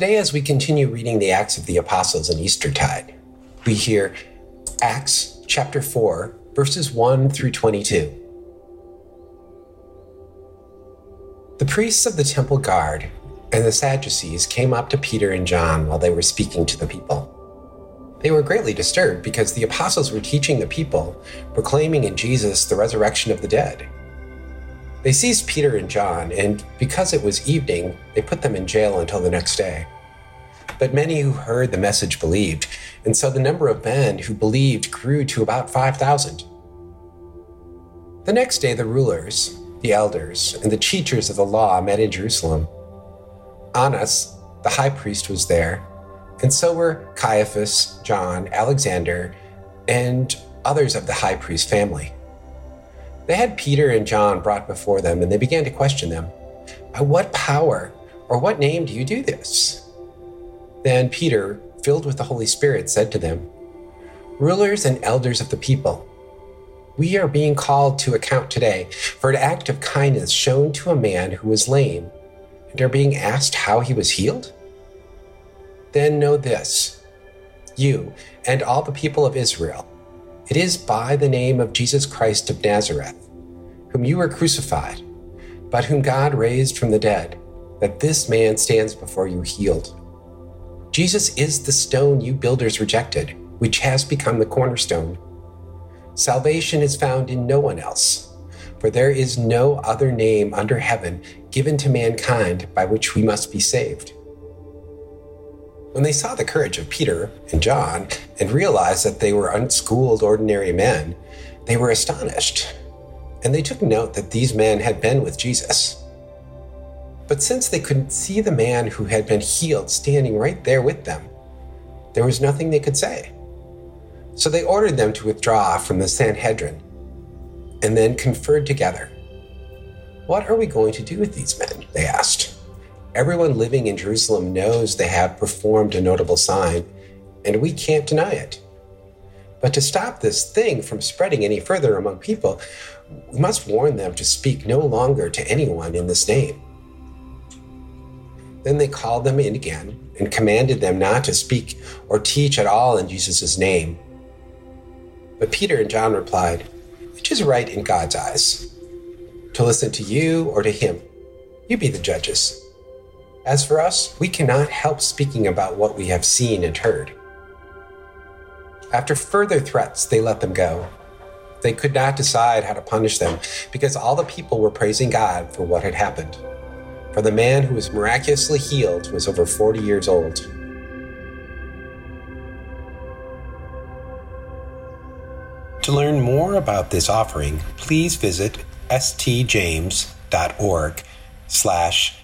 Today, as we continue reading the Acts of the Apostles in Eastertide, we hear Acts chapter 4, verses 1 through 22. The priests of the temple guard and the Sadducees came up to Peter and John while they were speaking to the people. They were greatly disturbed because the apostles were teaching the people, proclaiming in Jesus the resurrection of the dead. They seized Peter and John, and because it was evening, they put them in jail until the next day. But many who heard the message believed, and so the number of men who believed grew to about 5,000. The next day, the rulers, the elders, and the teachers of the law met in Jerusalem. Annas, the high priest, was there, and so were Caiaphas, John, Alexander, and others of the high priest family. They had Peter and John brought before them, and they began to question them By what power or what name do you do this? Then Peter, filled with the Holy Spirit, said to them, Rulers and elders of the people, we are being called to account today for an act of kindness shown to a man who was lame, and are being asked how he was healed? Then know this you and all the people of Israel it is by the name of Jesus Christ of Nazareth, whom you were crucified, but whom God raised from the dead, that this man stands before you healed. Jesus is the stone you builders rejected, which has become the cornerstone. Salvation is found in no one else, for there is no other name under heaven given to mankind by which we must be saved. When they saw the courage of Peter and John and realized that they were unschooled, ordinary men, they were astonished. And they took note that these men had been with Jesus. But since they couldn't see the man who had been healed standing right there with them, there was nothing they could say. So they ordered them to withdraw from the Sanhedrin and then conferred together. What are we going to do with these men? They asked. Everyone living in Jerusalem knows they have performed a notable sign, and we can't deny it. But to stop this thing from spreading any further among people, we must warn them to speak no longer to anyone in this name. Then they called them in again and commanded them not to speak or teach at all in Jesus' name. But Peter and John replied, Which is right in God's eyes? To listen to you or to him? You be the judges. As for us, we cannot help speaking about what we have seen and heard. After further threats, they let them go. They could not decide how to punish them because all the people were praising God for what had happened. For the man who was miraculously healed was over 40 years old. To learn more about this offering, please visit stjames.org slash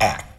act.